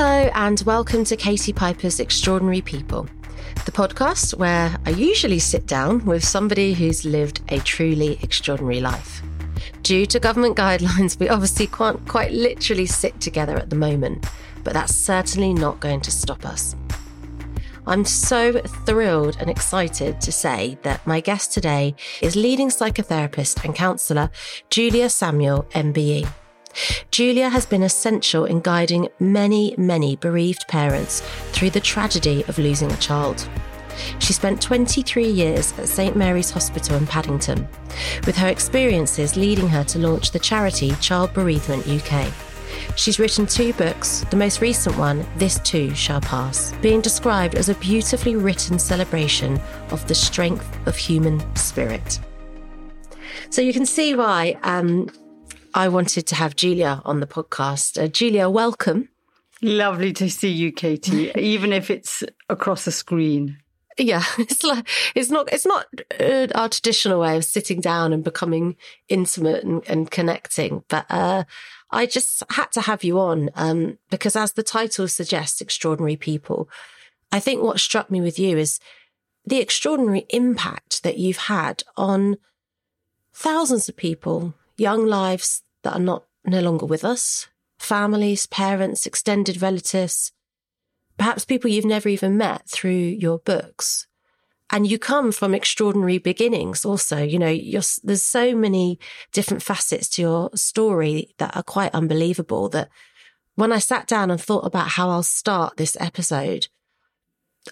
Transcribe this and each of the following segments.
Hello, and welcome to Katie Piper's Extraordinary People, the podcast where I usually sit down with somebody who's lived a truly extraordinary life. Due to government guidelines, we obviously can't quite literally sit together at the moment, but that's certainly not going to stop us. I'm so thrilled and excited to say that my guest today is leading psychotherapist and counsellor Julia Samuel, MBE. Julia has been essential in guiding many, many bereaved parents through the tragedy of losing a child. She spent 23 years at St Mary's Hospital in Paddington, with her experiences leading her to launch the charity Child Bereavement UK. She's written two books, the most recent one, This Too Shall Pass, being described as a beautifully written celebration of the strength of human spirit. So you can see why um, I wanted to have Julia on the podcast. Uh, Julia, welcome. Lovely to see you, Katie, even if it's across a screen. Yeah, it's like it's not it's not uh, our traditional way of sitting down and becoming intimate and, and connecting, but uh, I just had to have you on um, because, as the title suggests, extraordinary people. I think what struck me with you is the extraordinary impact that you've had on thousands of people, young lives that are not no longer with us, families, parents, extended relatives, perhaps people you've never even met through your books. And you come from extraordinary beginnings also. You know, there's so many different facets to your story that are quite unbelievable that when I sat down and thought about how I'll start this episode,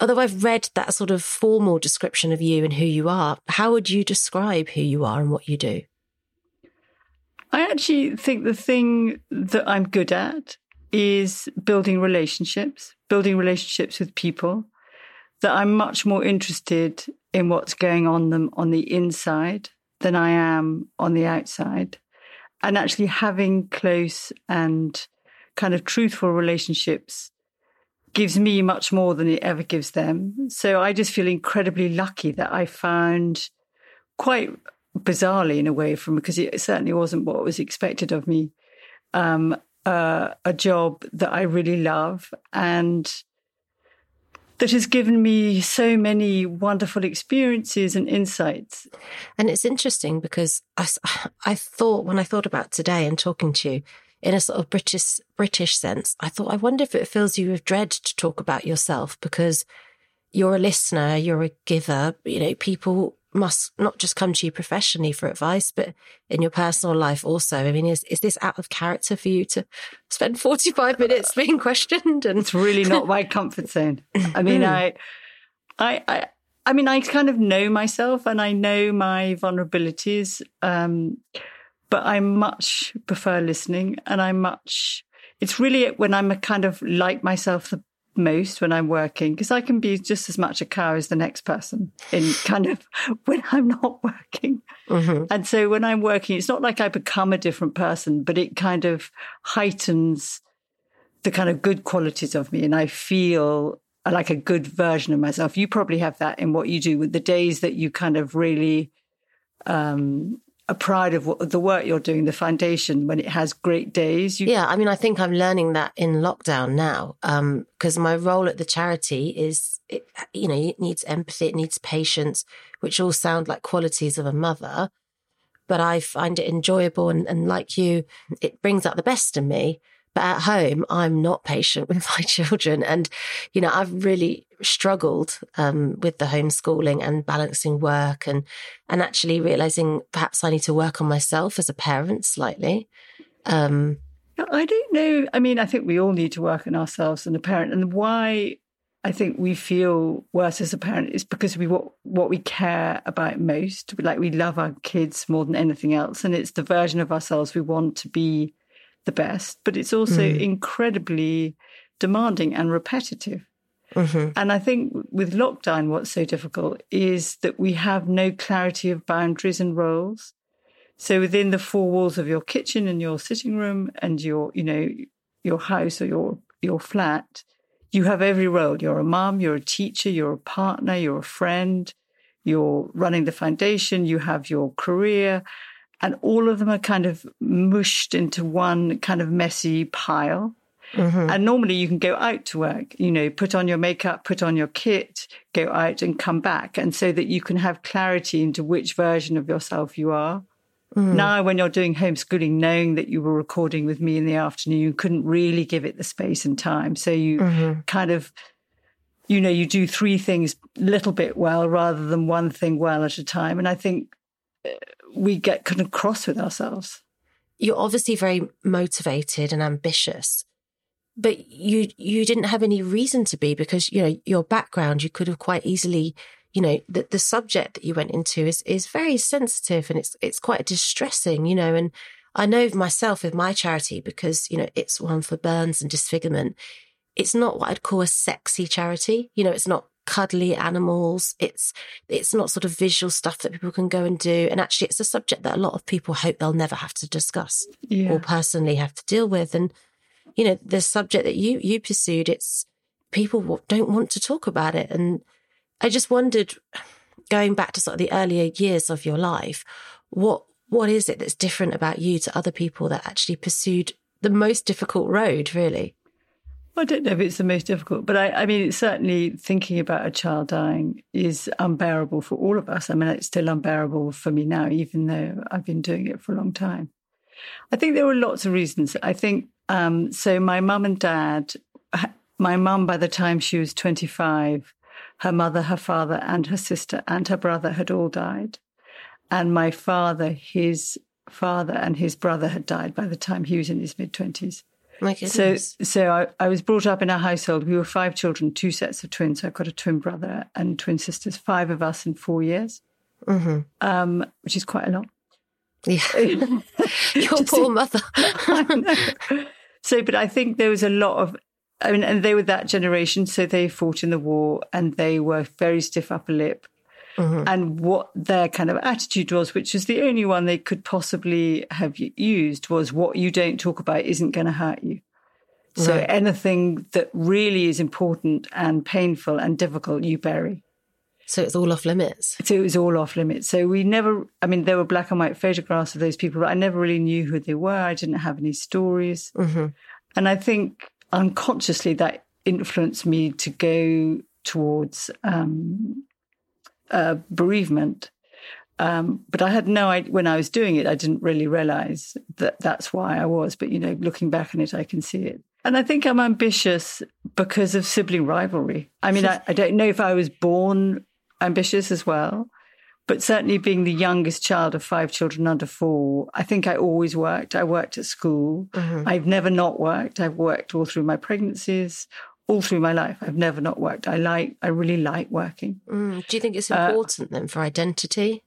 although I've read that sort of formal description of you and who you are, how would you describe who you are and what you do? I actually think the thing that I'm good at is building relationships, building relationships with people. That I'm much more interested in what's going on them on the inside than I am on the outside. And actually having close and kind of truthful relationships gives me much more than it ever gives them. So I just feel incredibly lucky that I found quite bizarrely in a way from because it certainly wasn't what was expected of me. Um, uh, a job that I really love and that has given me so many wonderful experiences and insights. And it's interesting because I, I thought when I thought about today and talking to you in a sort of British British sense, I thought I wonder if it fills you with dread to talk about yourself because you're a listener, you're a giver. You know, people must not just come to you professionally for advice, but in your personal life also. I mean, is, is this out of character for you to spend 45 minutes being questioned? And it's really not my comfort zone. I mean, hmm. I, I, I, I mean, I kind of know myself and I know my vulnerabilities. Um, but I much prefer listening and I much, it's really when I'm a kind of like myself the most when I'm working because I can be just as much a cow as the next person in kind of when I'm not working. Mm-hmm. And so when I'm working, it's not like I become a different person, but it kind of heightens the kind of good qualities of me. And I feel like a good version of myself. You probably have that in what you do with the days that you kind of really um, a pride of the work you're doing, the foundation, when it has great days. You... Yeah, I mean, I think I'm learning that in lockdown now because um, my role at the charity is, it, you know, it needs empathy, it needs patience, which all sound like qualities of a mother. But I find it enjoyable and, and like you, it brings out the best in me. But at home, I'm not patient with my children. And, you know, I've really struggled um, with the homeschooling and balancing work and, and actually realizing perhaps I need to work on myself as a parent slightly. Um, I don't know. I mean, I think we all need to work on ourselves and a parent. And why I think we feel worse as a parent is because we what what we care about most. Like we love our kids more than anything else, and it's the version of ourselves we want to be the best, but it's also mm. incredibly demanding and repetitive. Mm-hmm. And I think with lockdown, what's so difficult is that we have no clarity of boundaries and roles. So within the four walls of your kitchen and your sitting room and your, you know, your house or your, your flat, you have every role. You're a mom, you're a teacher, you're a partner, you're a friend, you're running the foundation, you have your career, and all of them are kind of mushed into one kind of messy pile. Mm-hmm. And normally you can go out to work, you know, put on your makeup, put on your kit, go out and come back. And so that you can have clarity into which version of yourself you are. Mm. Now, when you're doing homeschooling, knowing that you were recording with me in the afternoon, you couldn't really give it the space and time. So you mm-hmm. kind of, you know, you do three things a little bit well rather than one thing well at a time. And I think uh, we get kind of cross with ourselves. You're obviously very motivated and ambitious but you you didn't have any reason to be because you know your background you could have quite easily you know the, the subject that you went into is is very sensitive and it's it's quite distressing you know and i know myself with my charity because you know it's one for burns and disfigurement it's not what i'd call a sexy charity you know it's not cuddly animals it's it's not sort of visual stuff that people can go and do and actually it's a subject that a lot of people hope they'll never have to discuss yeah. or personally have to deal with and you know, the subject that you, you pursued, it's people don't want to talk about it. And I just wondered, going back to sort of the earlier years of your life, what, what is it that's different about you to other people that actually pursued the most difficult road, really? I don't know if it's the most difficult, but I, I, mean, it's certainly thinking about a child dying is unbearable for all of us. I mean, it's still unbearable for me now, even though I've been doing it for a long time. I think there were lots of reasons. I think um, so my mum and dad, my mum, by the time she was 25, her mother, her father, and her sister and her brother had all died. And my father, his father, and his brother had died by the time he was in his mid 20s. So, so I, I, was brought up in a household. We were five children, two sets of twins. I've got a twin brother and twin sisters, five of us in four years, mm-hmm. um, which is quite a lot. Yeah. Your poor mother. So, but I think there was a lot of, I mean, and they were that generation, so they fought in the war and they were very stiff upper lip. Mm-hmm. And what their kind of attitude was, which is the only one they could possibly have used, was what you don't talk about isn't going to hurt you. So right. anything that really is important and painful and difficult, you bury. So it's all off limits. So it was all off limits. So we never, I mean, there were black and white photographs of those people, but I never really knew who they were. I didn't have any stories. Mm-hmm. And I think unconsciously that influenced me to go towards um, uh, bereavement. Um, but I had no idea when I was doing it, I didn't really realize that that's why I was. But, you know, looking back on it, I can see it. And I think I'm ambitious because of sibling rivalry. I mean, I, I don't know if I was born ambitious as well. But certainly being the youngest child of five children under four, I think I always worked. I worked at school. Mm-hmm. I've never not worked. I've worked all through my pregnancies, all through my life. I've never not worked. I like, I really like working. Mm. Do you think it's uh, important uh, then for identity?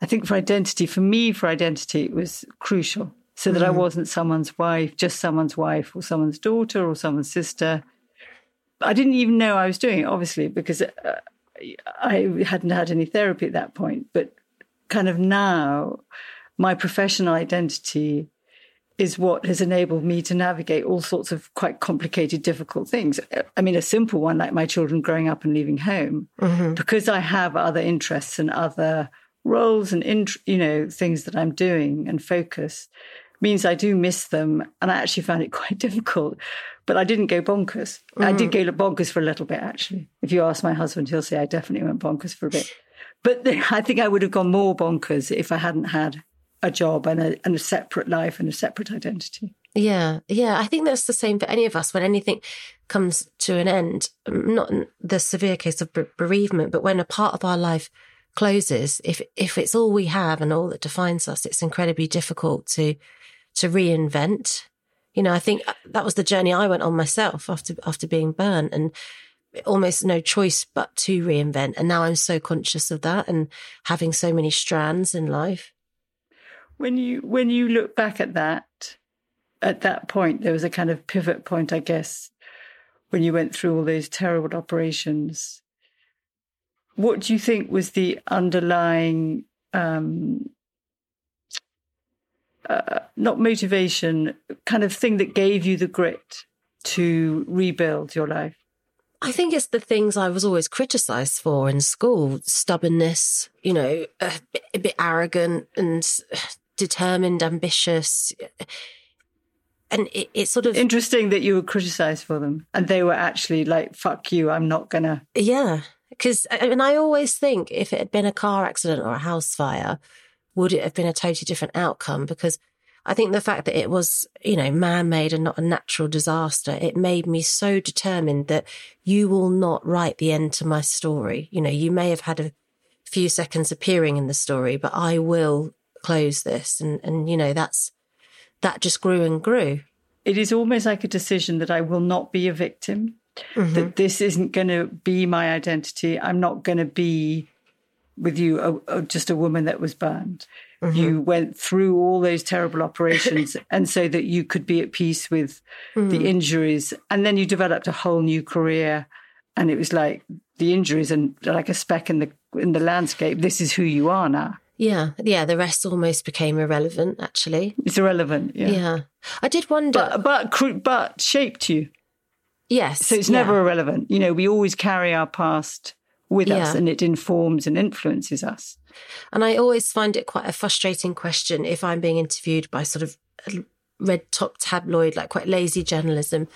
I think for identity, for me, for identity, it was crucial so that mm. I wasn't someone's wife, just someone's wife or someone's daughter or someone's sister. I didn't even know I was doing it, obviously, because uh, I hadn't had any therapy at that point, but kind of now, my professional identity is what has enabled me to navigate all sorts of quite complicated, difficult things. I mean, a simple one like my children growing up and leaving home, mm-hmm. because I have other interests and other roles and you know things that I'm doing and focus means I do miss them, and I actually found it quite difficult but I didn't go bonkers. Mm. I did mm. go bonkers for a little bit, actually. If you ask my husband, he'll say I definitely went bonkers for a bit. But I think I would have gone more bonkers if I hadn't had a job and a, and a separate life and a separate identity. Yeah, yeah. I think that's the same for any of us when anything comes to an end. Um, not the severe case of bereavement, but when a part of our life closes, if if it's all we have and all that defines us, it's incredibly difficult to to reinvent you know, I think uh, that was the journey I went on myself after after being burnt and almost no choice but to reinvent. And now I'm so conscious of that and having so many strands in life. When you when you look back at that, at that point, there was a kind of pivot point, I guess, when you went through all those terrible operations. What do you think was the underlying um, uh, not motivation, kind of thing that gave you the grit to rebuild your life? I think it's the things I was always criticized for in school stubbornness, you know, a bit, a bit arrogant and determined, ambitious. and it, it's sort of interesting that you were criticized for them and they were actually like, fuck you, I'm not gonna. Yeah. Because, uh, and I always think if it had been a car accident or a house fire, would it have been a totally different outcome? Because I think the fact that it was, you know, man made and not a natural disaster, it made me so determined that you will not write the end to my story. You know, you may have had a few seconds appearing in the story, but I will close this. And, and, you know, that's, that just grew and grew. It is almost like a decision that I will not be a victim, mm-hmm. that this isn't going to be my identity. I'm not going to be with you, a, a, just a woman that was burned. Mm-hmm. You went through all those terrible operations, and so that you could be at peace with mm. the injuries. And then you developed a whole new career, and it was like the injuries and like a speck in the in the landscape. This is who you are now. Yeah, yeah. The rest almost became irrelevant. Actually, it's irrelevant. Yeah, yeah. I did wonder, but but, but shaped you. Yes. So it's yeah. never irrelevant. You know, we always carry our past with yeah. us and it informs and influences us. And I always find it quite a frustrating question if I'm being interviewed by sort of red top tabloid, like quite lazy journalism.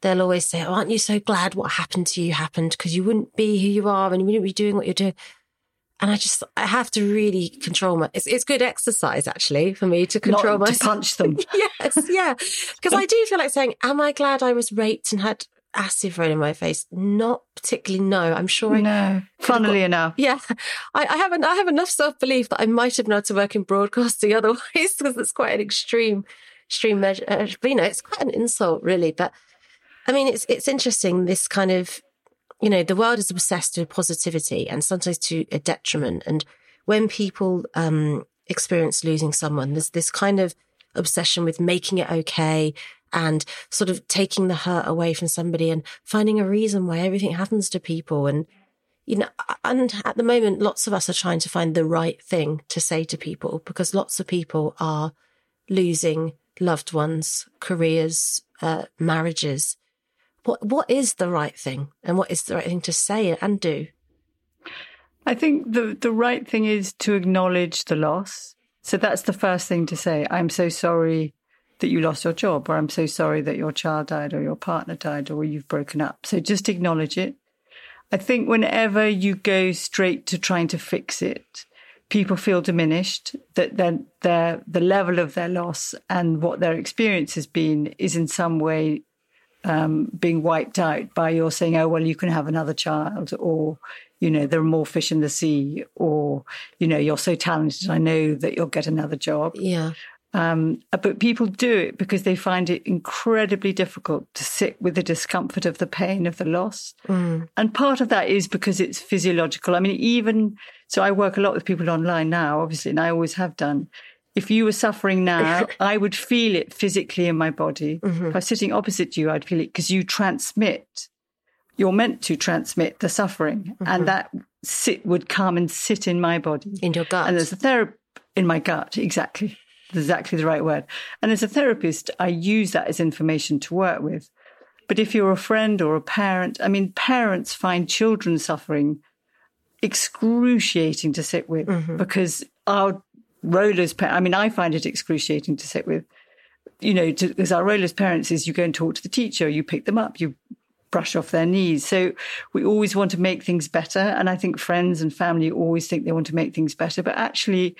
They'll always say, oh, Aren't you so glad what happened to you happened? Because you wouldn't be who you are and you wouldn't be doing what you're doing. And I just, I have to really control my, it's, it's good exercise actually for me to control my. Not myself. To punch them. yes, yeah. Because I do feel like saying, Am I glad I was raped and had acid thrown in my face? Not particularly. No, I'm sure. I, no, funnily got, enough, yeah, I, I haven't. I have enough self belief that I might have been able to work in broadcasting otherwise, because it's quite an extreme, extreme measure. Uh, but you know, it's quite an insult, really. But I mean, it's it's interesting. This kind of, you know, the world is obsessed with positivity, and sometimes to a detriment. And when people um, experience losing someone, there's this kind of obsession with making it okay and sort of taking the hurt away from somebody and finding a reason why everything happens to people. And, you know, and at the moment, lots of us are trying to find the right thing to say to people because lots of people are losing loved ones, careers, uh, marriages. What, what is the right thing and what is the right thing to say and do? I think the, the right thing is to acknowledge the loss. So that's the first thing to say. I'm so sorry that you lost your job, or I'm so sorry that your child died, or your partner died, or you've broken up. So just acknowledge it. I think whenever you go straight to trying to fix it, people feel diminished that then their the level of their loss and what their experience has been is in some way um, being wiped out by your saying, "Oh well, you can have another child," or you know, there are more fish in the sea, or you know, you're so talented. I know that you'll get another job. Yeah. Um, but people do it because they find it incredibly difficult to sit with the discomfort of the pain of the loss. Mm. And part of that is because it's physiological. I mean, even so, I work a lot with people online now, obviously, and I always have done. If you were suffering now, I would feel it physically in my body. Mm-hmm. If I was sitting opposite you, I'd feel it because you transmit. You're meant to transmit the suffering, mm-hmm. and that sit would come and sit in my body, in your gut. And there's a therapist in my gut, exactly exactly the right word. And as a therapist, I use that as information to work with. But if you're a friend or a parent, I mean, parents find children suffering excruciating to sit with mm-hmm. because our rollers, I mean, I find it excruciating to sit with. You know, because our role as parents is you go and talk to the teacher, you pick them up, you brush off their knees. So we always want to make things better. And I think friends and family always think they want to make things better, but actually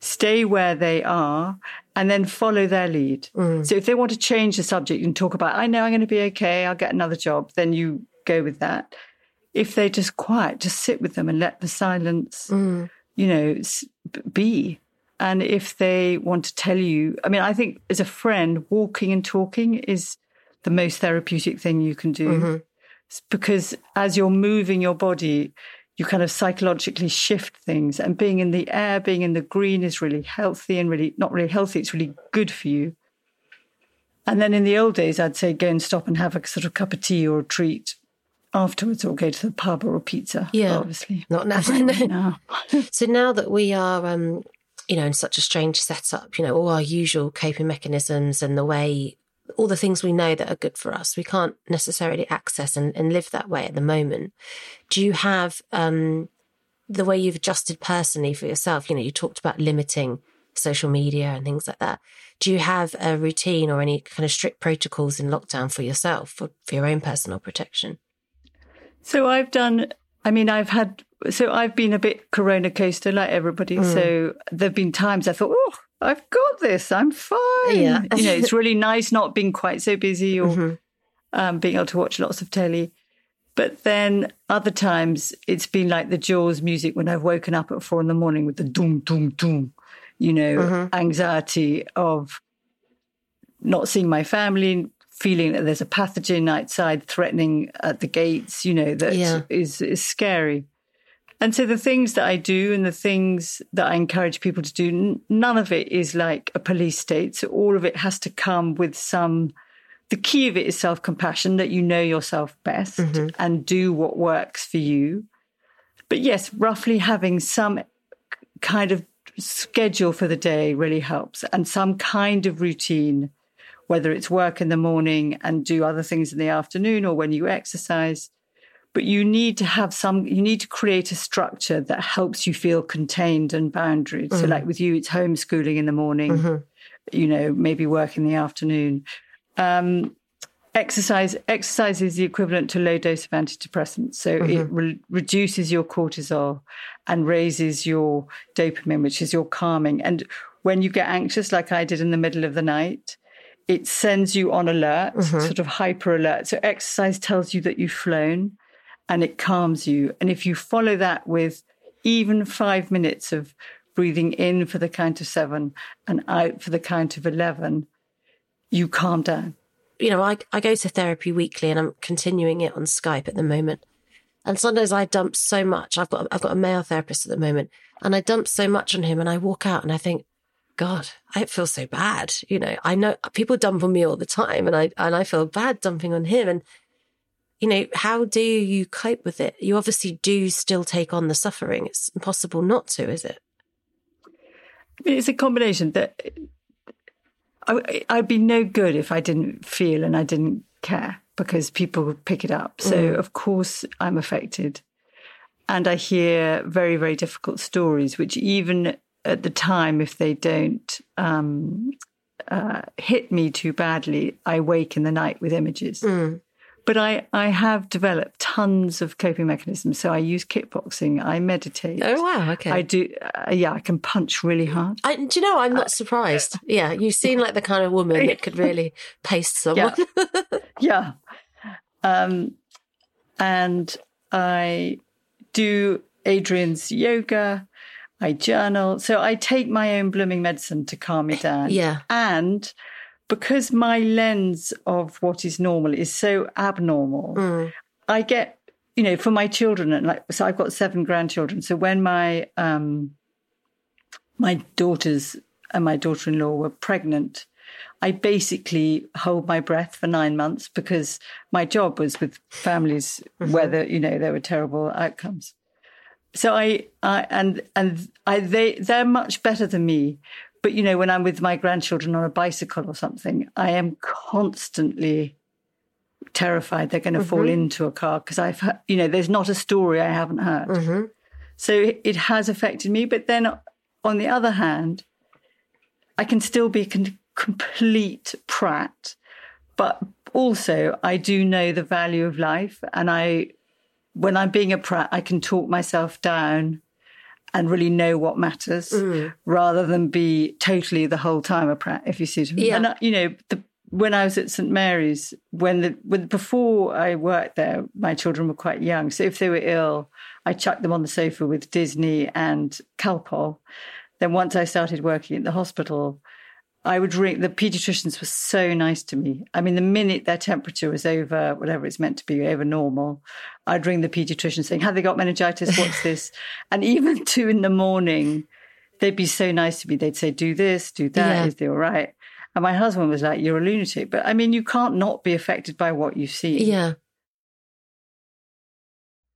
stay where they are and then follow their lead. Mm. So if they want to change the subject and talk about, I know I'm going to be okay, I'll get another job, then you go with that. If they're just quiet, just sit with them and let the silence, mm. you know, be. And if they want to tell you, I mean, I think as a friend, walking and talking is the most therapeutic thing you can do. Mm-hmm. Because as you're moving your body, you kind of psychologically shift things. And being in the air, being in the green is really healthy and really not really healthy, it's really good for you. And then in the old days, I'd say go and stop and have a sort of cup of tea or a treat afterwards or go to the pub or a pizza. Yeah. Obviously. Not now. now. so now that we are, um, you know, in such a strange setup, you know, all our usual coping mechanisms and the way all the things we know that are good for us. We can't necessarily access and, and live that way at the moment. Do you have um, the way you've adjusted personally for yourself? You know, you talked about limiting social media and things like that. Do you have a routine or any kind of strict protocols in lockdown for yourself for, for your own personal protection? So I've done, I mean, I've had, so I've been a bit corona coaster like everybody. Mm. So there have been times I thought, oh, I've got this. I'm fine. Yeah. you know, it's really nice not being quite so busy or mm-hmm. um, being able to watch lots of telly. But then other times it's been like the Jaws music when I've woken up at four in the morning with the doom, doom, doom, you know, mm-hmm. anxiety of not seeing my family, feeling that there's a pathogen outside threatening at the gates, you know, that yeah. is is scary. And so the things that I do and the things that I encourage people to do, none of it is like a police state. So all of it has to come with some, the key of it is self compassion that you know yourself best mm-hmm. and do what works for you. But yes, roughly having some kind of schedule for the day really helps and some kind of routine, whether it's work in the morning and do other things in the afternoon or when you exercise but you need to have some you need to create a structure that helps you feel contained and boundaried mm-hmm. so like with you it's homeschooling in the morning mm-hmm. you know maybe work in the afternoon um, exercise exercise is the equivalent to low dose of antidepressants so mm-hmm. it re- reduces your cortisol and raises your dopamine which is your calming and when you get anxious like i did in the middle of the night it sends you on alert mm-hmm. sort of hyper alert so exercise tells you that you've flown and it calms you. And if you follow that with even five minutes of breathing in for the count of seven and out for the count of 11, you calm down. You know, I, I go to therapy weekly and I'm continuing it on Skype at the moment. And sometimes I dump so much. I've got I've got a male therapist at the moment, and I dump so much on him, and I walk out and I think, God, I feel so bad. You know, I know people dump on me all the time, and I and I feel bad dumping on him. And you know, how do you cope with it? You obviously do still take on the suffering. It's impossible not to, is it? It's a combination that I, I'd be no good if I didn't feel and I didn't care because people would pick it up. So, mm. of course, I'm affected. And I hear very, very difficult stories, which even at the time, if they don't um, uh, hit me too badly, I wake in the night with images. Mm. But I, I have developed tons of coping mechanisms. So I use kickboxing. I meditate. Oh wow! Okay. I do. Uh, yeah, I can punch really hard. I, do you know? I'm not uh, surprised. Yeah, you seem like the kind of woman that could really paste someone. Yeah. yeah. Um, and I do Adriene's yoga. I journal. So I take my own blooming medicine to calm me down. Yeah. And because my lens of what is normal is so abnormal, mm. I get, you know, for my children, and like, so I've got seven grandchildren. So when my, um, my daughters and my daughter in law were pregnant, I basically hold my breath for nine months because my job was with families mm-hmm. where you know there were terrible outcomes. So I, I and and I they they're much better than me but, you know, when I'm with my grandchildren on a bicycle or something, I am constantly terrified they're going to mm-hmm. fall into a car because I've, you know, there's not a story I haven't heard. Mm-hmm. So it has affected me. But then on the other hand, I can still be a con- complete prat. But also, I do know the value of life. And I, when I'm being a prat, I can talk myself down and really know what matters mm. rather than be totally the whole time a prat, if you see what I mean. Yeah. And, uh, you know, the, when I was at St Mary's, when the when before I worked there, my children were quite young. So if they were ill, I chucked them on the sofa with Disney and Calpol. Then once I started working at the hospital, I would ring the pediatricians were so nice to me. I mean, the minute their temperature was over whatever it's meant to be, over normal, I'd ring the pediatrician saying, Have they got meningitis? What's this? and even two in the morning, they'd be so nice to me. They'd say, Do this, do that, yeah. is they all right? And my husband was like, You're a lunatic. But I mean, you can't not be affected by what you see. Yeah.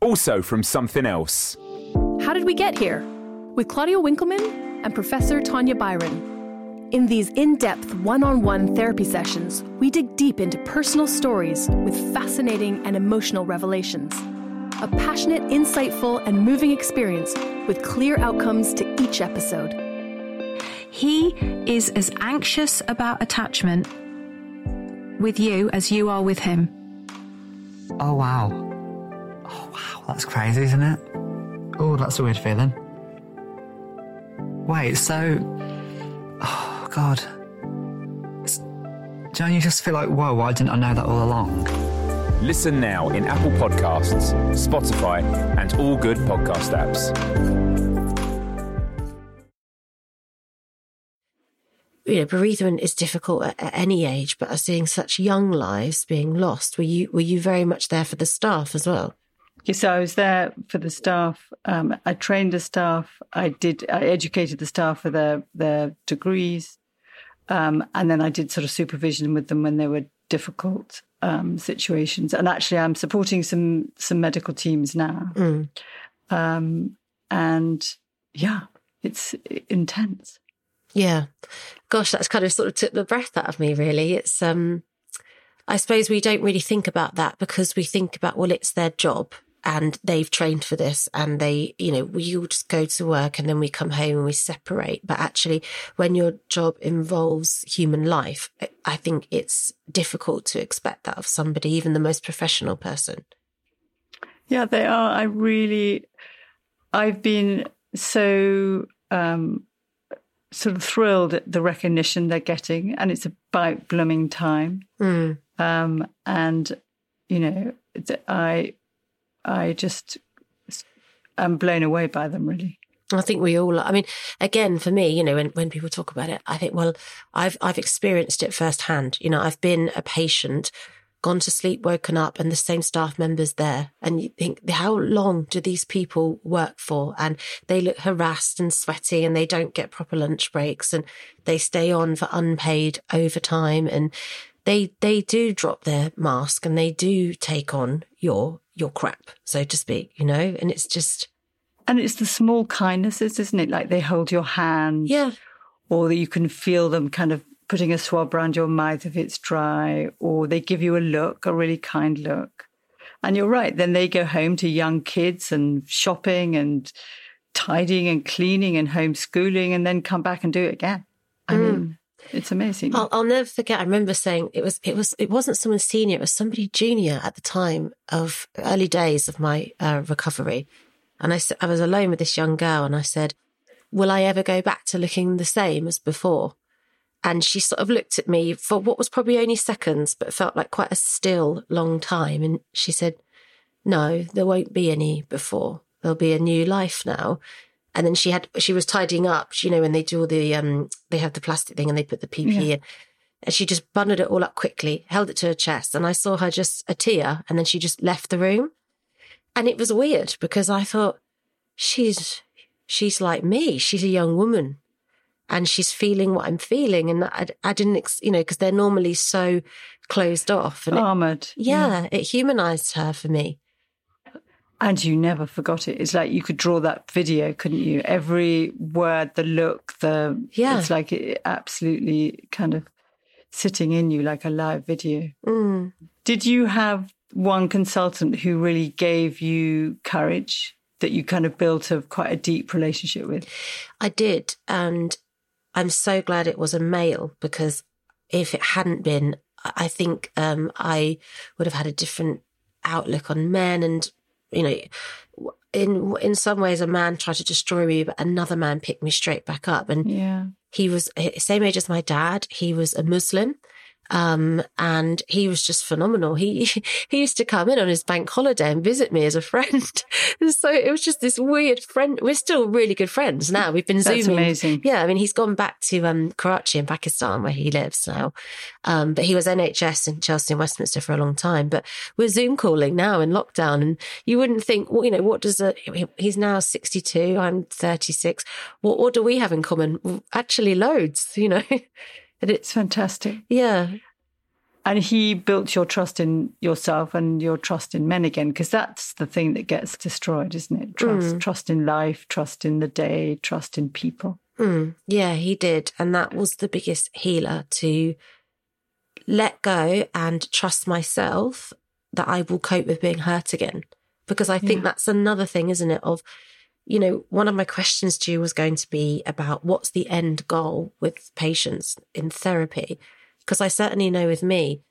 Also from Something Else. How Did We Get Here? with Claudia Winkleman and Professor Tanya Byron. In these in depth one on one therapy sessions, we dig deep into personal stories with fascinating and emotional revelations. A passionate, insightful, and moving experience with clear outcomes to each episode. He is as anxious about attachment with you as you are with him. Oh, wow. Oh, wow. That's crazy, isn't it? Oh, that's a weird feeling. Wait, so. Oh, God. It's... Don't you just feel like, whoa, why didn't I know that all along? Listen now in Apple Podcasts, Spotify, and all good podcast apps. You know, bereavement is difficult at, at, any age, but I'm seeing such young lives being lost, were you were you very much there for the staff as well? Yes, I was there for the staff. Um, I trained the staff. I did. I educated the staff for their their degrees, um, and then I did sort of supervision with them when they were difficult um, situations. And actually, I'm supporting some some medical teams now. Mm. Um, and yeah, it's intense. Yeah, gosh, that's kind of sort of took the breath out of me. Really, it's um, I suppose we don't really think about that because we think about well, it's their job and they've trained for this and they, you know, we all just go to work and then we come home and we separate. But actually, when your job involves human life, I think it's difficult to expect that of somebody, even the most professional person. Yeah, they are. I really, I've been so um, sort of thrilled at the recognition they're getting, and it's about blooming time. Mm. Um, and you know, I I just am blown away by them, really. I think we all. I mean, again, for me, you know, when, when people talk about it, I think, well, I've I've experienced it firsthand. You know, I've been a patient, gone to sleep, woken up, and the same staff members there, and you think, how long do these people work for? And they look harassed and sweaty, and they don't get proper lunch breaks, and they stay on for unpaid overtime, and they they do drop their mask and they do take on your your crap, so to speak, you know? And it's just. And it's the small kindnesses, isn't it? Like they hold your hand. Yeah. Or that you can feel them kind of putting a swab around your mouth if it's dry, or they give you a look, a really kind look. And you're right. Then they go home to young kids and shopping and tidying and cleaning and homeschooling and then come back and do it again. I mm. mean, it's amazing. I'll, I'll, never forget. I remember saying it was it was it wasn't someone senior. It was somebody junior at the time of early days of my uh, recovery, and I I was alone with this young girl, and I said, "Will I ever go back to looking the same as before?" And she sort of looked at me for what was probably only seconds, but felt like quite a still long time, and she said, "No, there won't be any before. There'll be a new life now." And then she had, she was tidying up, you know, when they do all the, um, they have the plastic thing and they put the PPE yeah. in. And she just bundled it all up quickly, held it to her chest. And I saw her just a tear and then she just left the room. And it was weird because I thought, she's, she's like me. She's a young woman and she's feeling what I'm feeling. And I, I didn't, you know, because they're normally so closed off and armored. It, yeah, yeah, it humanized her for me. And you never forgot it. It's like you could draw that video, couldn't you? Every word, the look, the yeah. It's like it absolutely kind of sitting in you like a live video. Mm. Did you have one consultant who really gave you courage that you kind of built a quite a deep relationship with? I did, and I'm so glad it was a male because if it hadn't been, I think um, I would have had a different outlook on men and you know, in in some ways, a man tried to destroy me, but another man picked me straight back up. And yeah. he was same age as my dad. He was a Muslim, Um, and he was just phenomenal. He, he used to come in on his bank holiday and visit me as a friend. so it was just this weird friend. We're still really good friends now. We've been That's zooming. amazing. Yeah. I mean, he's gone back to, um, Karachi in Pakistan where he lives now. Um, but he was NHS in Chelsea and Westminster for a long time, but we're Zoom calling now in lockdown. And you wouldn't think, well, you know, what does a, he's now 62. I'm 36. What, what do we have in common? Actually loads, you know. And It's fantastic. yeah, And he built your trust in yourself and your trust in men again, because that's the thing that gets destroyed, isn't it? Trust, trust in life, trust in the day, trust in people. Mm, yeah, he did. And that was the biggest healer to let go and trust myself that I will cope with being hurt again. Because I think Yeah. that's another thing, isn't it? Of, you know, one of my questions to you was going to be about what's the end goal with patients in therapy? Because I certainly know with me,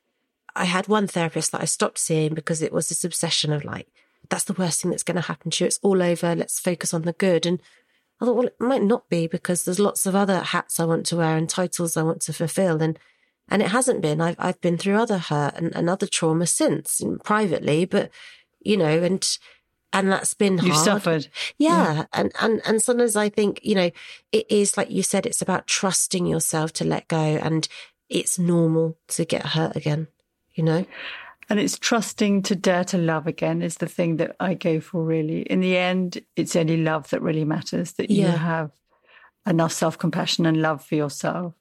I had one therapist that I stopped seeing because it was this obsession of like, that's the worst thing that's going to happen to you. It's all over. Let's focus on the good. And I thought, well, it might not be because there's lots of other hats I want to wear and titles I want to fulfill. And, and it hasn't been. I've, I've been through other hurt and, and other trauma since privately, but you know, and, and that's been hard. You hard. suffered. Yeah. And, and, and sometimes I think, you know, it is like you said, it's about trusting yourself to let go and it's normal to get hurt again, you know? And it's trusting to dare to love again is the thing that I go for really. In the end, it's only love that really matters, that you have enough self compassion and love for yourself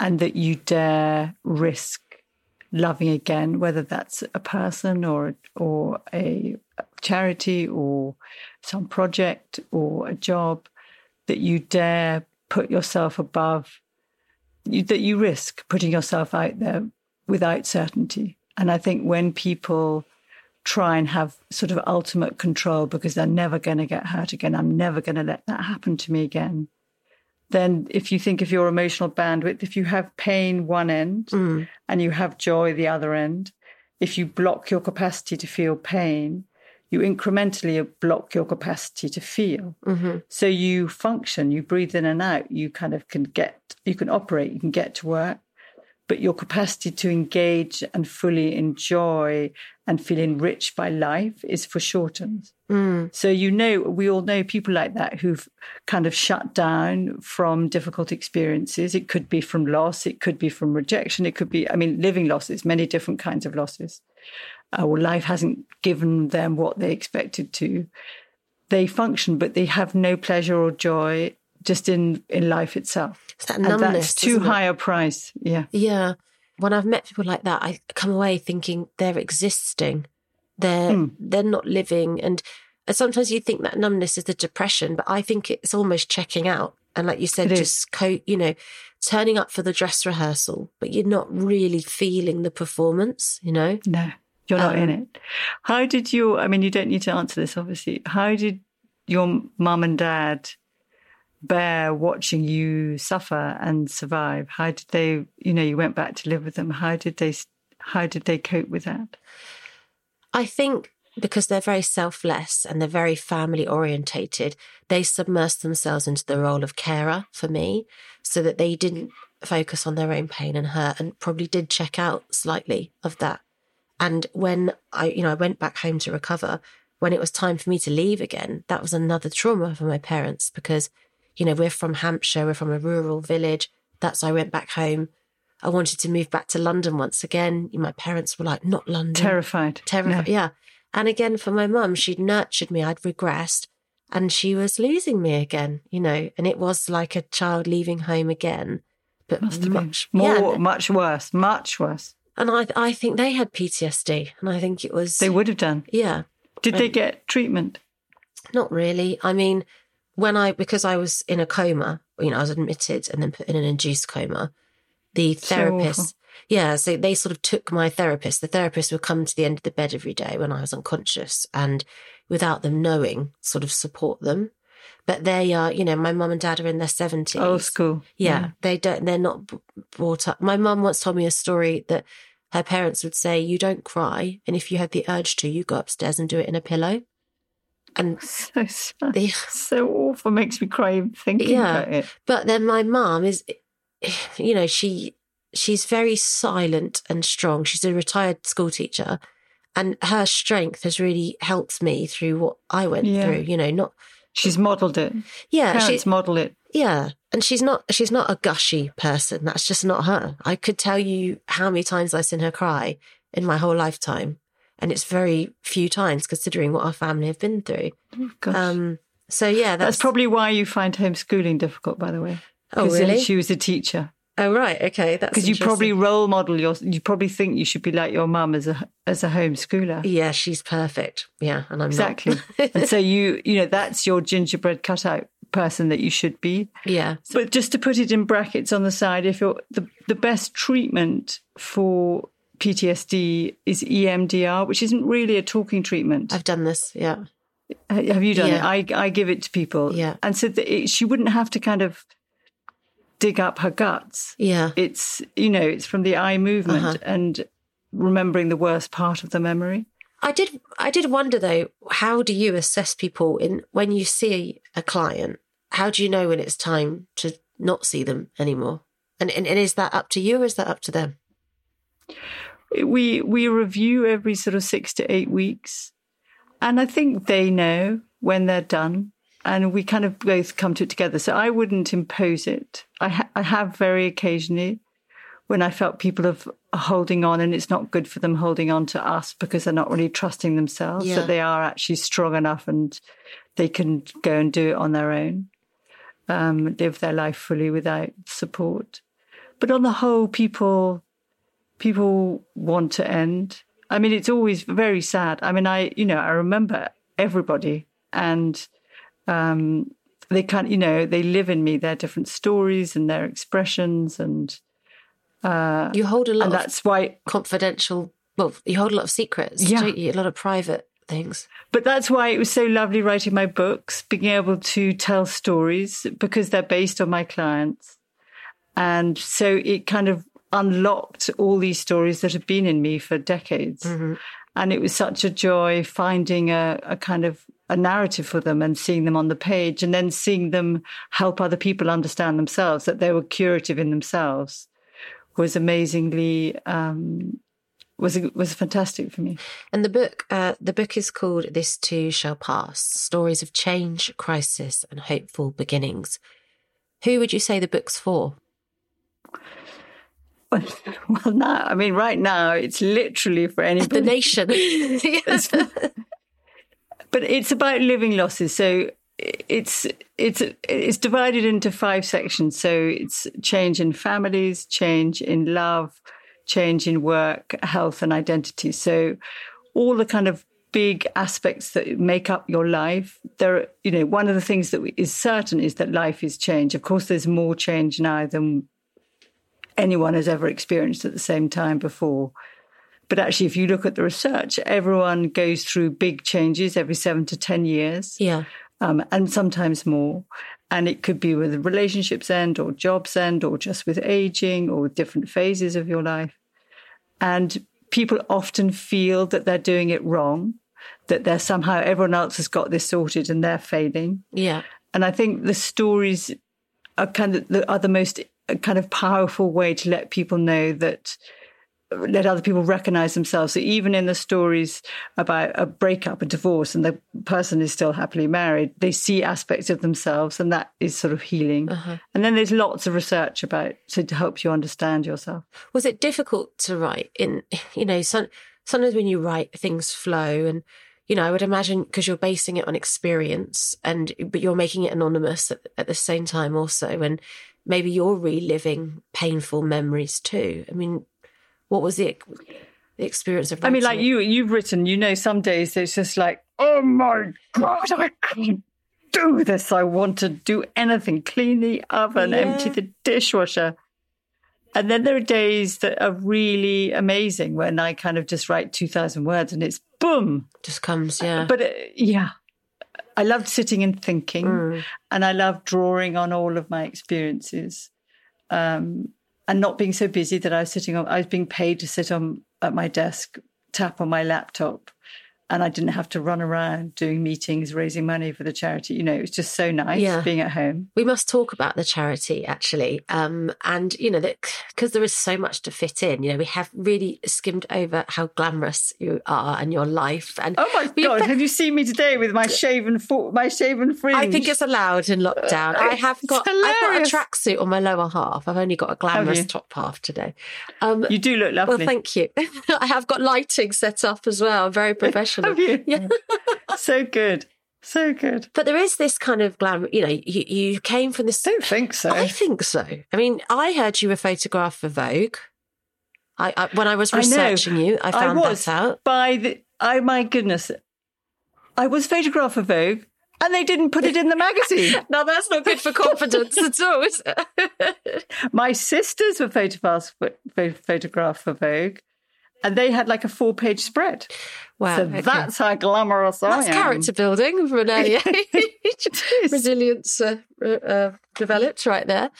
and that you dare risk loving again, whether that's a person or or a charity or some project or a job, that you dare put yourself above you, that you risk putting yourself out there without certainty. And I think when people try and have sort of ultimate control because they're never going to get hurt again, I'm never going to let that happen to me again. Then, if you think of your emotional bandwidth, if you have pain one end Mm. and you have joy the other end, if you block your capacity to feel pain, you incrementally block your capacity to feel. Mm-hmm. So you function, you breathe in and out, you kind of can get, you can operate, you can get to work, but your capacity to engage and fully enjoy and feel enriched by life is foreshortened. Mm. So you know, we all know people like that who've kind of shut down from difficult experiences. It could be from loss, it could be from rejection, it could be, I mean, living losses, many different kinds of losses. Uh, or life hasn't given them what they expected to. They function, but they have no pleasure or joy just in in life itself. It's that And numbness. that's too high a price. Yeah. Yeah. When I've met people like that, I come away thinking they're existing. They're Hmm. they're not living. And, and sometimes you think that numbness is the depression, but I think it's almost checking out. And like you said, It just co- you know, turning up for the dress rehearsal, but you're not really feeling the performance, you know? No, you're not in Um, it. How did you, I mean, you don't need to answer this, obviously. How did your mum and dad bear watching you suffer and survive? How did they, you know, you went back to live with them. How did they, how did they cope with that? I think because they're very selfless and they're very family orientated, they submersed themselves into the role of carer for me so that they didn't focus on their own pain and hurt and probably did check out slightly of that. And when I, you know, I went back home to recover, when it was time for me to leave again, that was another trauma for my parents because, you know, we're from Hampshire, we're from a rural village. That's why I went back home. I wanted to move back to London once again. My parents were like, not London. Terrified. Terrified. No. Yeah. And again, for my mum, she'd nurtured me, I'd regressed, and she was losing me again, you know, and it was like a child leaving home again. But Must have much been more, and- much worse, much worse. and I, I think they had PTSD, and I think it was They would have done. yeah, Did they get treatment? not really. I mean, when I because I was in a coma, you know, I was admitted and then put in an induced coma. The therapist, awful. Yeah, so they sort of took my therapist. The therapist would come to the end of the bed every day when I was unconscious, and without them knowing, sort of support them. But they are, you know, my mum and dad are in their seventies. Old school. Yeah, they don't. They're not b- brought up. My mum once told me a story that her parents would say, "You don't cry, and if you have the urge to, you go upstairs and do it in a pillow." And So sad. they, so awful. Makes me cry thinking Yeah. about it. but then my mum is, you know, she she's very silent and strong. She's a retired school teacher, and her strength has really helped me through what I went Yeah. through. You know, not She's modelled it. yeah, Parents she's model it. yeah, and she's not she's not a gushy person. That's just not her. I could tell you how many times I've seen her cry in my whole lifetime, and it's very few times considering what our family have been through. Gosh. Um, so yeah, that's, that's, probably why you find homeschooling difficult, by the way. Oh, really? She was a teacher. Oh right, okay, that's Because you probably role model your. You probably think you should be like your mum as a as a homeschooler. yeah, she's perfect. Yeah, and I'm Exactly. and so you you know that's your gingerbread cutout person that you should be. yeah, But just to put it in brackets on the side, if you're the, the best treatment for PTSD is EMDR, which isn't really a talking treatment. I've done this. Yeah, Have you done Yeah. it? I I give it to people. Yeah. and so that it, she wouldn't have to kind of dig up her guts. yeah. It's you know it's from the eye movement Uh-huh. and remembering the worst part of the memory. I did. I did wonder though. How do you assess people in when you see a client? How do you know when it's time to not see them anymore? And and, and is that up to you or is that up to them? we we review every sort of six to eight weeks, and I think they know when they're done, and we kind of both come to it together. So I wouldn't impose it. I ha- I have very occasionally when I felt people are holding on, and it's not good for them holding on to us because they're not really trusting themselves Yeah. that they are actually strong enough and they can go and do it on their own, um, live their life fully without support. But on the whole, people people want to end. I mean, it's always very sad. I mean, I, you know, I remember everybody and um, they can't, you know, they live in me, their different stories and their expressions. And, uh, You hold a lot and of that's why, confidential. Well, you hold a lot of secrets. Yeah. don't you? A lot of private things. but that's why it was so lovely writing my books, being able to tell stories because they're based on my clients. And so it kind of unlocked all these stories that have been in me for decades. And it was such a joy finding a, a kind of a narrative for them and seeing them on the page and then seeing them help other people understand themselves, that they were curative in themselves was amazingly, um, was, was fantastic for me. And the book, uh, the book is called "This Too Shall Pass: Stories of Change, Crisis, and Hopeful Beginnings." Who would you say the book's for? Well, now, I mean, right now, it's literally for anybody. The nation. but it's about living losses. So it's it's it's divided into five sections. So it's change in families, change in love, change in work, health, and identity. So all the kind of big aspects that make up your life. There, you know, one of the things that is certain is that life is change. Of course, there's more change now than anyone has ever experienced at the same time before. But actually, if you look at the research, everyone goes through big changes every seven to 10 years, yeah. um, and sometimes more. And it could be with the relationships end or jobs end or just with aging or with different phases of your life. And people often feel that they're doing it wrong, that they're somehow, everyone else has got this sorted and they're failing. Yeah. And I think the stories are kind of the, are the most kind of powerful way to let people know that let other people recognize themselves. So even in the stories about a breakup, a divorce, and the person is still happily married, they see aspects of themselves, and that is sort of healing. Uh-huh. And then there's lots of research about so to help you understand yourself. Was it difficult to write? In you know, some, sometimes when you write, things flow, and you know, I would imagine because you're basing it on experience, and but you're making it anonymous at, at the same time also, and maybe you're reliving painful memories too. I mean, what was the, the experience of? I mean, like it? you, you've written, you know, some days it's just like, oh my God, I can't do this. I want to do anything, clean the oven, Yeah. empty the dishwasher. And then there are days that are really amazing when I kind of just write 2,000 words and it's boom. just comes, yeah. But uh, yeah, I loved sitting and thinking Mm. and I loved drawing on all of my experiences. Um, and not being so busy that I was sitting on, I was being paid to sit on at my desk, tap on my laptop, and I didn't have to run around doing meetings, raising money for the charity. You know, it was just so nice Yeah. being at home. We must talk about the charity actually, um, and you know that because there is so much to fit in. You know, we have really skimmed over how glamorous you are and your life. And Oh my god! Have you seen me today with my shaven fo- my shaven fringe? I think it's allowed in lockdown. I have got I've got a tracksuit on my lower half. I've only got a glamorous top half today. Um, you do look lovely. well, thank you. I have got lighting set up as well. I'm very professional. Have you? Yeah. so good, so good. But there is this kind of glamour. You know, you, you came from this. Don't think so. I think so. I mean, I heard you were photographed for Vogue. I, I when I was I researching you, I found was that out. by the. Oh my goodness! I was photographed for Vogue, and they didn't put it in the magazine. Now that's not good for confidence at all? My sisters were photographed for, photographed for Vogue, and they had like a four-page spread. Wow, so okay. that's how glamorous That's I am. That's character building from an early age. Resilience uh, uh, developed right there.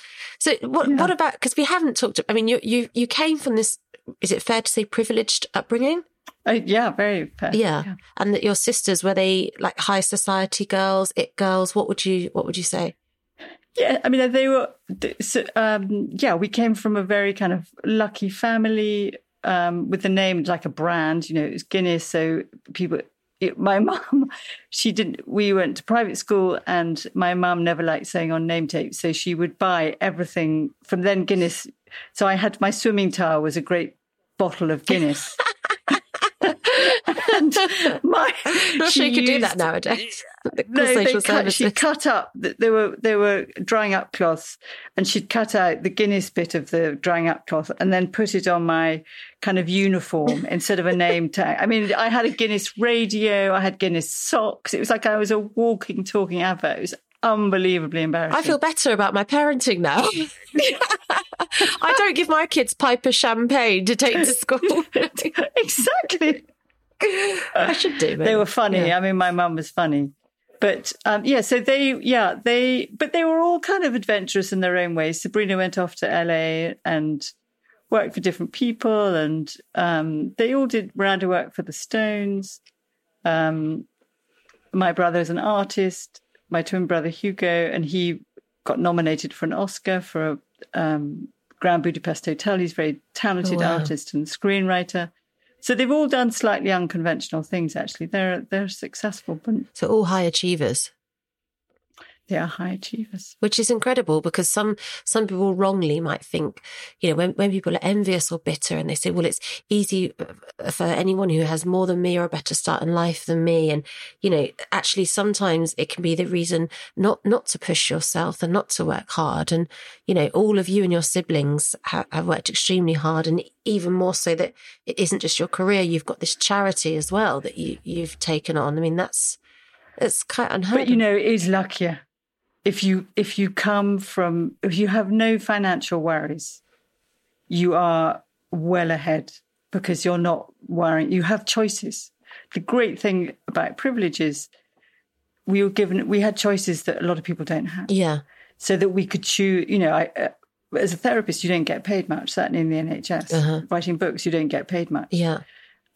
So, what what about? Because we haven't talked. I mean, you you you came from this. Is it fair to say privileged upbringing? Uh, yeah, very fair. Yeah. and that your sisters were they like high society girls, it girls? What would you what would you say? Yeah, I mean, they were. Um, yeah, we came from a very kind of lucky family um, with the name like a brand. You know, it was Guinness, so people. It, my mum, she didn't. We went to private school, and my mum never liked saying on name tape, so she would buy everything from then Guinness. So I had my swimming towel was a great bottle of Guinness. and my, you could do that nowadays. no, they cut, she cut up. They were they were drying up cloths, and she'd cut out the Guinness bit of the drying up cloth, and then put it on my kind of uniform instead of a name tag. I mean, I had a Guinness radio, I had Guinness socks. It was like I was a walking, talking advert. It was unbelievably embarrassing. I feel better about my parenting now. I don't give my kids piper champagne to take to school. exactly. I should do. they were funny. Yeah. I mean, my mum was funny. But um, yeah, so they, yeah, they, but they were all kind of adventurous in their own ways. Sabrina went off to LA and worked for different people, and um, they all did round work for the Stones. Um, my is an artist. My twin brother Hugo, and he got nominated for an Oscar for um, Grand Budapest Hotel. He's a very talented Oh, wow. artist and screenwriter. So they've all done slightly unconventional things. Actually, they're they're successful, but So all high achievers. They are high achievers. which is incredible because some some people wrongly might think, you know, when when people are envious or bitter and they say, well, it's easy for anyone who has more than me or a better start in life than me, and you know, actually sometimes it can be the reason not not to push yourself and not to work hard, and you know, all of you and your siblings have, have worked extremely hard, and even more so that it isn't just your career, you've got this charity as well that you you've taken on. I mean, that's it's quite unheard. But you know, it is luckier if you if you come from if you have no financial worries, you are well ahead because you're not worrying. You have choices. The great thing about privilege is we were given we had choices that a lot of people don't have. yeah, so that we could choose. You know, I, uh, as a therapist, you don't get paid much. Certainly in the NHS, Uh-huh. writing books, you don't get paid much. yeah.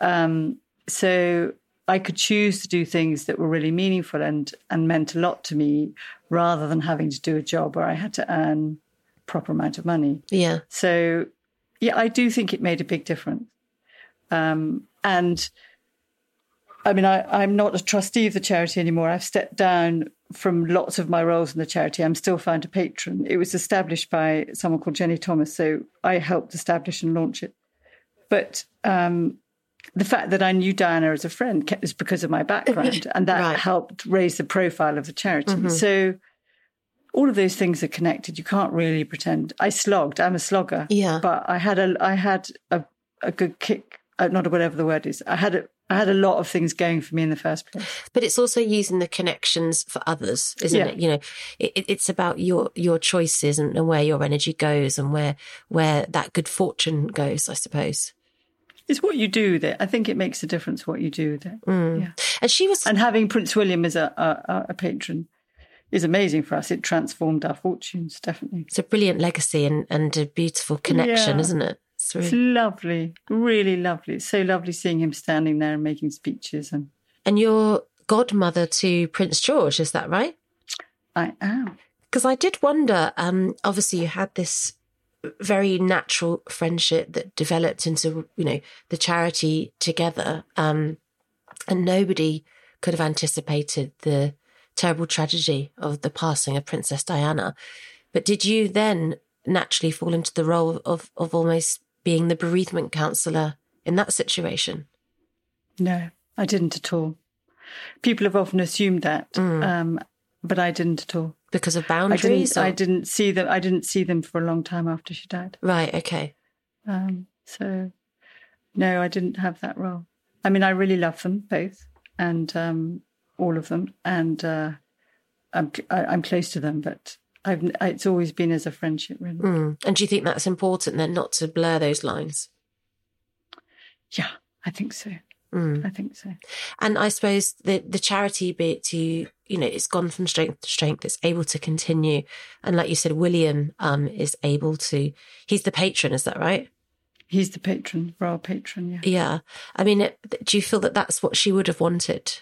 Um, so I could choose to do things that were really meaningful and and meant a lot to me, rather than having to do a job where I had to earn a proper amount of money. Yeah. So, yeah, I do think it made a big difference. Um, and I mean, I, I'm not a trustee of the charity anymore. I've stepped down from lots of my roles in the charity. I'm still found a patron. It was established by someone called Jenni Thomas, so I helped establish and launch it. But um, the fact that I knew Diana as a friend is because of my background, and that Right. helped raise the profile of the charity. Mhm. So all of those things are connected. You can't really pretend. I slogged. I'm a slogger. Yeah. But I had a I had a a good kick. Uh, not whatever the word is. I had a I had a lot of things going for me in the first place. but it's also using the connections for others isn't Yeah. it you know it- it's about your your choices and, and where your energy goes and where where that good fortune goes i suppose It's what you do there. I think it makes a difference what you do there. Mm. Yeah. and she was And having Prince William as a, a a patron is amazing for us. It transformed our fortunes definitely. it's a brilliant legacy and and a beautiful connection Yeah. isn't it it's It's lovely, really lovely. It's so lovely seeing him standing there and making speeches and And you're godmother to Prince George, is that right? I am. Because I did wonder, um, obviously, you had this very natural friendship that developed into, you know, the charity together. Um, and nobody could have anticipated the terrible tragedy of the passing of Princess Diana. But did you then naturally fall into the role of, of almost being the bereavement counsellor in that situation? No, I didn't at all. People have often assumed that, Mm. um, but I didn't at all. Because of I boundaries? didn't. I didn't see them. I didn't see them for a long time after she died. Right, okay. Um, so, no, I didn't have that role. I mean, I really love them both, and um, all of them, and uh, I'm I, I'm close to them. But I've it's always been as a friendship, really. Mm. And do you think that's important then, not to blur those lines? Yeah, I think so. Mm. I think so. And I suppose the the charity bit to you know it's gone from strength to strength. It's able to continue, and like you said, William um is able to. He's the patron, is that right? He's the patron, royal patron. Yeah. Yeah. I mean, it, do you feel that that's what she would have wanted?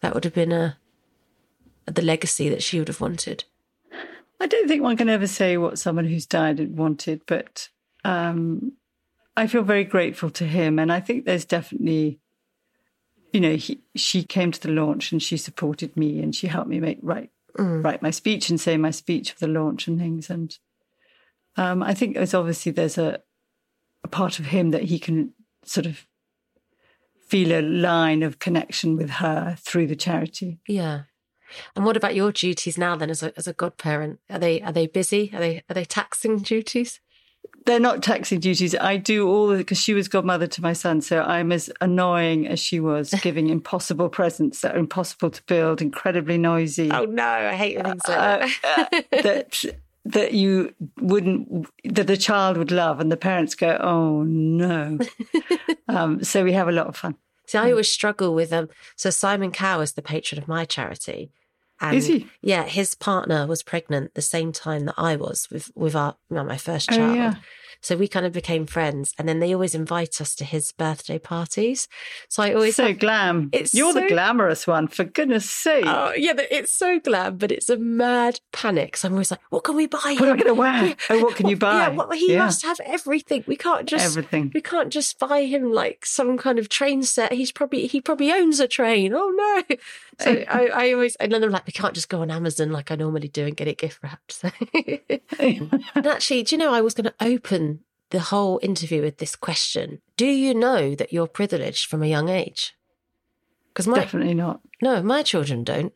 That would have been a the legacy that she would have wanted. I don't think one can ever say what someone who's died had wanted, but um, I feel very grateful to him, and I think there's definitely, you know, he, she came to the launch and she supported me and she helped me make write write my speech and say my speech for the launch and things, and um, I think there's obviously there's a a part of him that he can sort of feel a line of connection with her through the charity. Yeah. And what about your duties now then as a as a godparent? Are they are they busy? Are they are they taxing duties? They're not taxing duties. I do all the because she was godmother to my son, so I'm as annoying as she was, giving impossible presents that are impossible to build, incredibly noisy. Oh no, I hate things like Uh, that. that that you wouldn't that the child would love, and the parents go, "Oh no." um, so we have a lot of fun. See, I always struggle with um. So Simon Cowell is the patron of my charity. And Is he? Yeah, his partner was pregnant the same time that I was with with our my first Oh, child. yeah. So we kind of became friends, and then they always invite us to his birthday parties. So I always so have- glam. It's You're the glamorous one, for goodness sake. Oh yeah, but it's so glam, but it's a mad panic. So I'm always like, what can we buy? What am I going to wear? Oh, what can you buy? Yeah, well, he Yeah. must have everything. We can't just Everything. We can't just buy him like some kind of train set. He's probably he probably owns a train. Oh no! So I, I always and then I'm like, we can't just go on Amazon like I normally do and get it gift wrapped. So. and actually, do you know I was going to open the whole interview with this question? Do you know that you're privileged from a young age? Because my Definitely not. no, my children don't.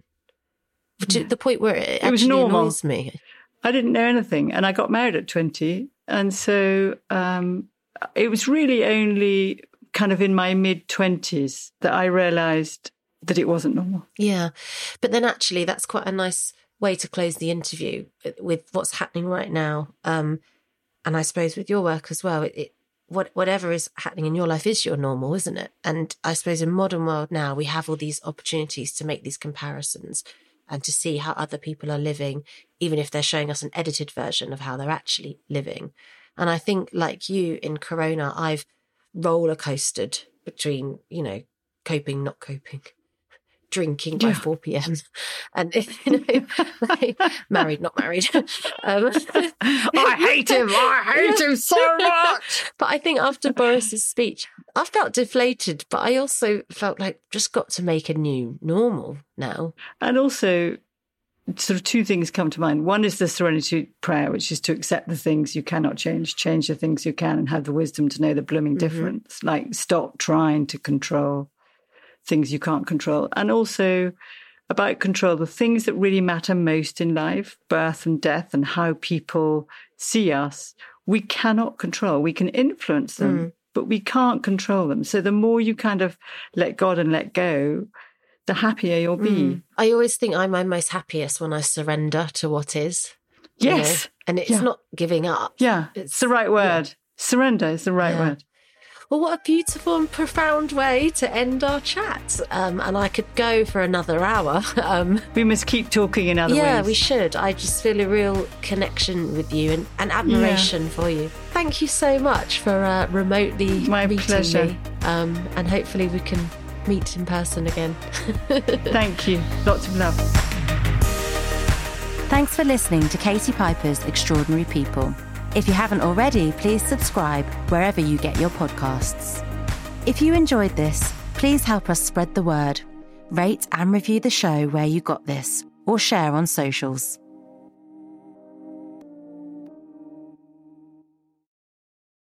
To the point where it, It was normal. annoys me. I didn't know anything, and I got married at twenty, and so um, it was really only kind of in my mid twenties that I realised that it wasn't normal. Yeah. But then actually, that's quite a nice way to close the interview with what's happening right now. Um, and I suppose with your work as well, it, it what whatever is happening in your life is your normal, isn't it? And I suppose in modern world now, we have all these opportunities to make these comparisons and to see how other people are living, even if they're showing us an edited version of how they're actually living. And I think, like you in Corona, I've roller coasted between, you know, coping, not coping, drinking by Yeah. 4 p.m. and, you know, like, married, not married. Um, I hate him. I hate him so much. but I think after Boris's speech, I felt deflated, but I also felt like just got to make a new normal now. And also, sort of two things come to mind. One is the serenity prayer, which is to accept the things you cannot change, change the things you can, and have the wisdom to know the blooming difference. Like, stop trying to control things you can't control. And also, about control, the things that really matter most in life, birth and death, and how people see us, we cannot control. We can influence them, mm. but we can't control them. So the more you kind of let God and let go, the happier you'll be. Mm. I always think I'm my most happiest when I surrender to what is. you Yes. know? And it's Yeah. not giving up. Yeah, it's the right word. Surrender is the right Yeah. word. Well, what a beautiful and profound way to end our chat. Um, and I could go for another hour. Um, We must keep talking in other yeah, ways. Yeah, we should. I just feel a real connection with you and, and admiration for you. Thank you so much for uh, remotely My meeting pleasure. me. Um, and hopefully we can meet in person again. Thank you. Lots of love. Thanks for listening to Katie Piper's Extraordinary People. If you haven't already, please subscribe wherever you get your podcasts. If you enjoyed this, please help us spread the word. Rate and review the show where you got this, or share on socials.